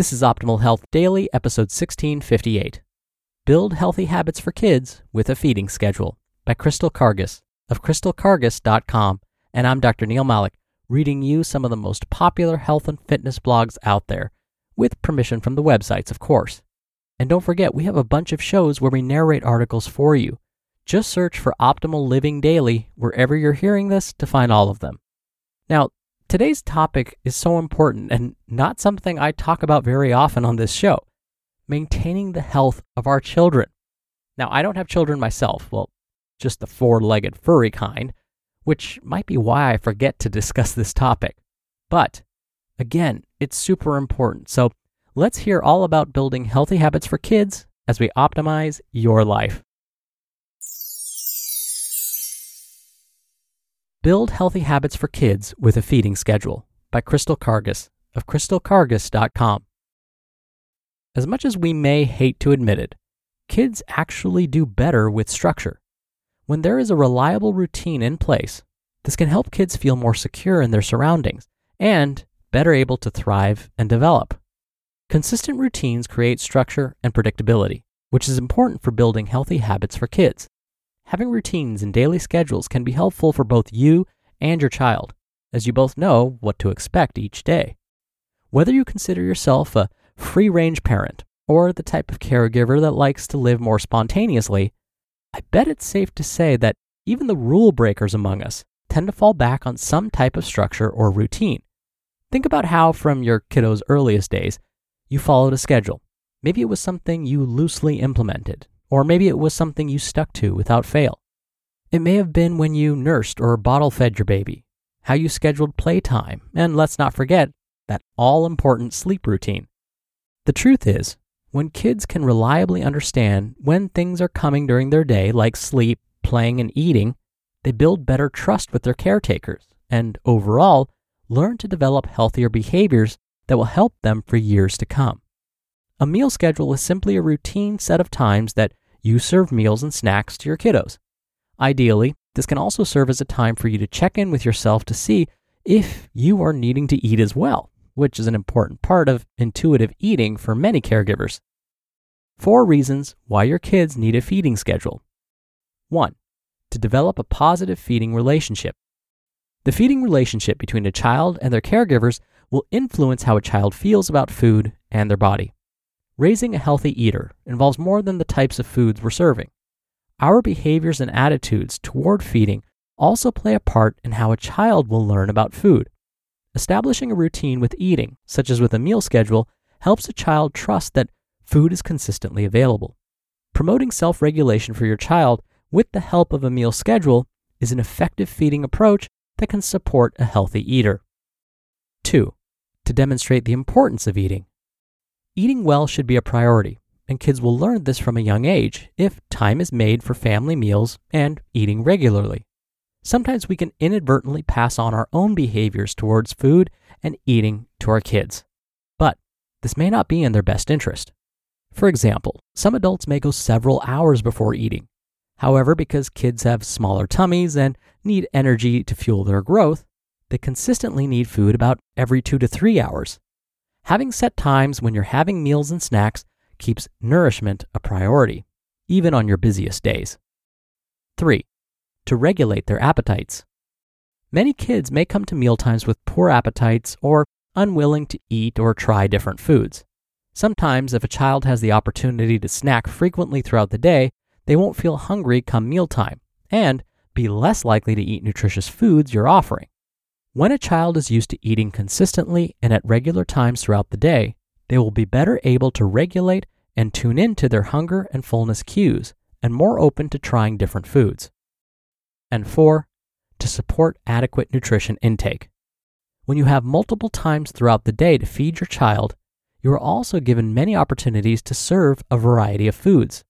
This is Optimal Health Daily, episode 1658. Build Healthy Habits for Kids with a Feeding Schedule by Crystal Karges of crystalkarges.com. And I'm Dr. Neal Malik, reading you some of the most popular health and fitness blogs out there, with permission from the websites, of course. And don't forget, we have a bunch of shows where we narrate articles for you. Just search for Optimal Living Daily wherever you're hearing this to find all of them. Now, Today's topic is so important and not something I talk about very often on this show maintaining the health of our children. Now, I don't have children myself, well, just the four legged furry kind, which might be why I forget to discuss this topic. But again, it's super important. So let's hear all about building healthy habits for kids as we optimize your life. Build Healthy Habits for Kids with a Feeding Schedule by Crystal Karges of crystalkarges.com. As much as we may hate to admit it, kids actually do better with structure. When there is a reliable routine in place, this can help kids feel more secure in their surroundings and better able to thrive and develop. Consistent routines create structure and predictability, which is important for building healthy habits for kids. Having routines and daily schedules can be helpful for both you and your child, as you both know what to expect each day. Whether you consider yourself a free range parent or the type of caregiver that likes to live more spontaneously, I bet it's safe to say that even the rule breakers among us tend to fall back on some type of structure or routine. Think about how, from your kiddo's earliest days, you followed a schedule. Maybe it was something you loosely implemented, or maybe it was something you stuck to without fail. It may have been when you nursed or bottle fed your baby, how you scheduled playtime, and let's not forget that all important sleep routine. The truth is, when kids can reliably understand when things are coming during their day, like sleep, playing, and eating, they build better trust with their caretakers and overall learn to develop healthier behaviors that will help them for years to come. A meal schedule is simply a routine set of times that you serve meals and snacks to your kiddos. Ideally, this can also serve as a time for you to check in with yourself to see if you are needing to eat as well, which is an important part of intuitive eating for many caregivers. Four reasons why your kids need a feeding schedule. 1. To develop a positive feeding relationship. The feeding relationship between a child and their caregivers will influence how a child feels about food and their body. Raising a healthy eater involves more than the types of foods we're serving. Our behaviors and attitudes toward feeding also play a part in how a child will learn about food. Establishing a routine with eating, such as with a meal schedule, helps a child trust that food is consistently available. Promoting self regulation for your child with the help of a meal schedule is an effective feeding approach that can support a healthy eater. 2. To demonstrate the importance of eating. Eating well should be a priority, and kids will learn this from a young age if time is made for family meals and eating regularly. Sometimes we can inadvertently pass on our own behaviors towards food and eating to our kids. But this may not be in their best interest. For example, some adults may go several hours before eating. However, because kids have smaller tummies and need energy to fuel their growth, they consistently need food about every two to three hours. Having set times when you're having meals and snacks keeps nourishment a priority, even on your busiest days. 3. To regulate their appetites. Many kids may come to mealtimes with poor appetites or unwilling to eat or try different foods. Sometimes, if a child has the opportunity to snack frequently throughout the day, they won't feel hungry come mealtime and be less likely to eat nutritious foods you're offering. When a child is used to eating consistently and at regular times throughout the day, they will be better able to regulate and tune in to their hunger and fullness cues and more open to trying different foods. And four, to support adequate nutrition intake. When you have multiple times throughout the day to feed your child, you are also given many opportunities to serve a variety of foods.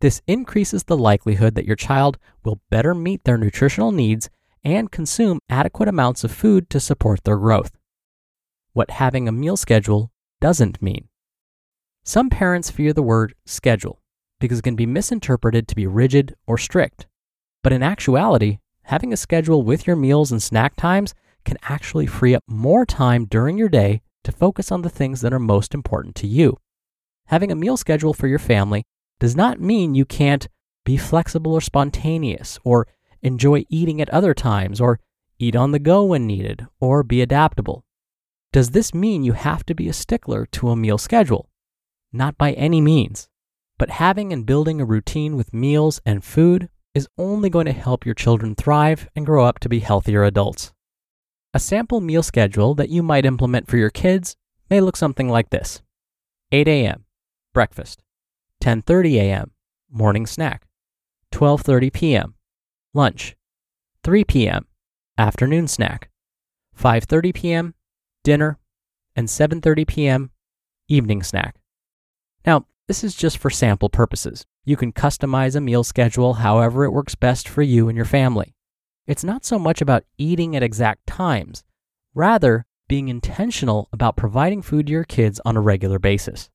This increases the likelihood that your child will better meet their nutritional needs and consume adequate amounts of food to support their growth. What having a meal schedule doesn't mean. Some parents fear the word schedule because it can be misinterpreted to be rigid or strict. But in actuality, having a schedule with your meals and snack times can actually free up more time during your day to focus on the things that are most important to you. Having a meal schedule for your family does not mean you can't be flexible or spontaneous, or enjoy eating at other times, or eat on the go when needed, or be adaptable. Does this mean you have to be a stickler to a meal schedule? Not by any means. But having and building a routine with meals and food is only going to help your children thrive and grow up to be healthier adults. A sample meal schedule that you might implement for your kids may look something like this 8 a.m., breakfast, 10:30 a.m., morning snack, 12:30 p.m., lunch, 3 p.m., afternoon snack, 5:30 p.m., dinner, and 7:30 p.m., evening snack. Now, this is just for sample purposes. You can customize a meal schedule however it works best for you and your family. It's not so much about eating at exact times, rather, being intentional about providing food to your kids on a regular basis.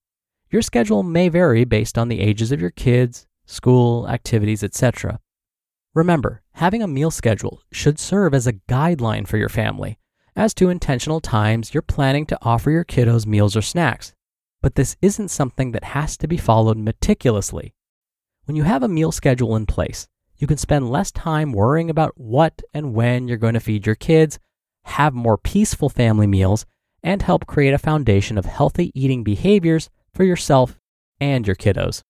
Your schedule may vary based on the ages of your kids, school, activities, etc. Remember, having a meal schedule should serve as a guideline for your family as to intentional times you're planning to offer your kiddos meals or snacks. But this isn't something that has to be followed meticulously. When you have a meal schedule in place, you can spend less time worrying about what and when you're going to feed your kids, have more peaceful family meals, and help create a foundation of healthy eating behaviors for yourself and your kiddos.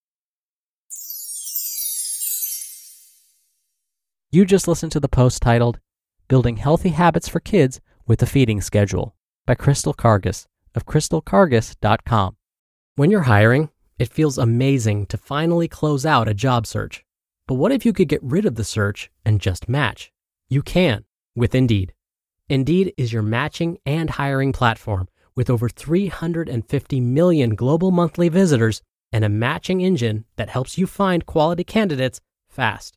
You just listened to the post titled Building Healthy Habits for Kids with a Feeding Schedule by Crystal Karges of crystalkarges.com. When you're hiring, it feels amazing to finally close out a job search. But what if you could get rid of the search and just match? You can with Indeed. Indeed is your matching and hiring platform with over 350 million global monthly visitors and a matching engine that helps you find quality candidates fast.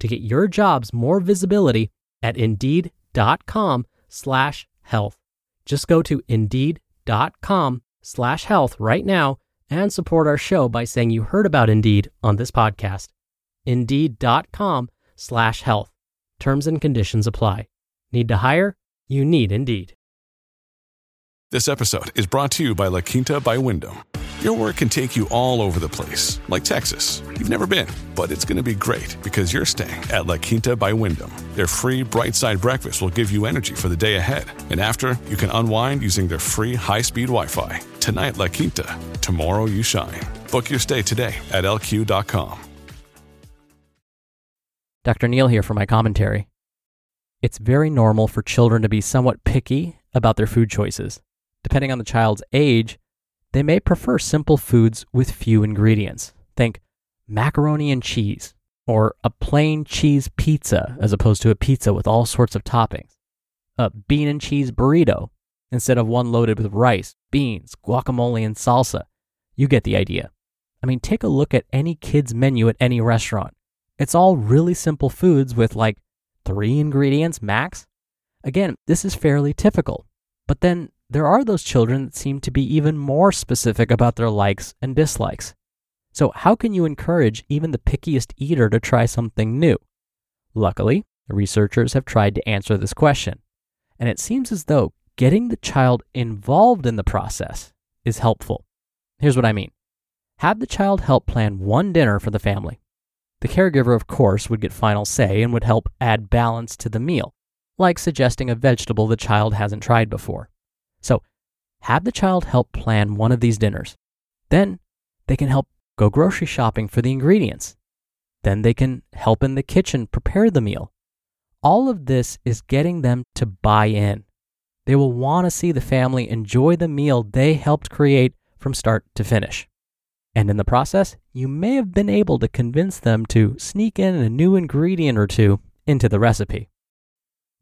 to get your jobs more visibility at indeed.com slash health. Just go to indeed.com slash health right now and support our show by saying you heard about Indeed on this podcast. Indeed.com slash health. Terms and conditions apply. Need to hire? You need Indeed. This episode is brought to you by La Quinta by Wyndham. Your work can take you all over the place, like Texas. You've never been, but it's going to be great because you're staying at La Quinta by Wyndham. Their free bright side breakfast will give you energy for the day ahead. And after, you can unwind using their free high speed Wi Fi. Tonight, La Quinta. Tomorrow, you shine. Book your stay today at lq.com. Dr. Neal here for my commentary. It's very normal for children to be somewhat picky about their food choices. Depending on the child's age, they may prefer simple foods with few ingredients. Think macaroni and cheese, or a plain cheese pizza as opposed to a pizza with all sorts of toppings. A bean and cheese burrito instead of one loaded with rice, beans, guacamole, and salsa. You get the idea. I mean, take a look at any kid's menu at any restaurant. It's all really simple foods with like three ingredients max. Again, this is fairly typical. But then there are those children that seem to be even more specific about their likes and dislikes. So, how can you encourage even the pickiest eater to try something new? Luckily, researchers have tried to answer this question, and it seems as though getting the child involved in the process is helpful. Here's what I mean have the child help plan one dinner for the family. The caregiver, of course, would get final say and would help add balance to the meal, like suggesting a vegetable the child hasn't tried before. So, have the child help plan one of these dinners. Then they can help go grocery shopping for the ingredients. Then they can help in the kitchen prepare the meal. All of this is getting them to buy in. They will want to see the family enjoy the meal they helped create from start to finish. And in the process, you may have been able to convince them to sneak in a new ingredient or two into the recipe.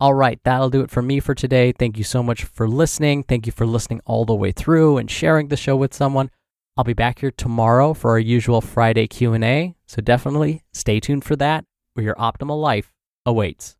All right, that'll do it for me for today. Thank you so much for listening. Thank you for listening all the way through and sharing the show with someone. I'll be back here tomorrow for our usual Friday Q&A, so definitely stay tuned for that where your optimal life awaits.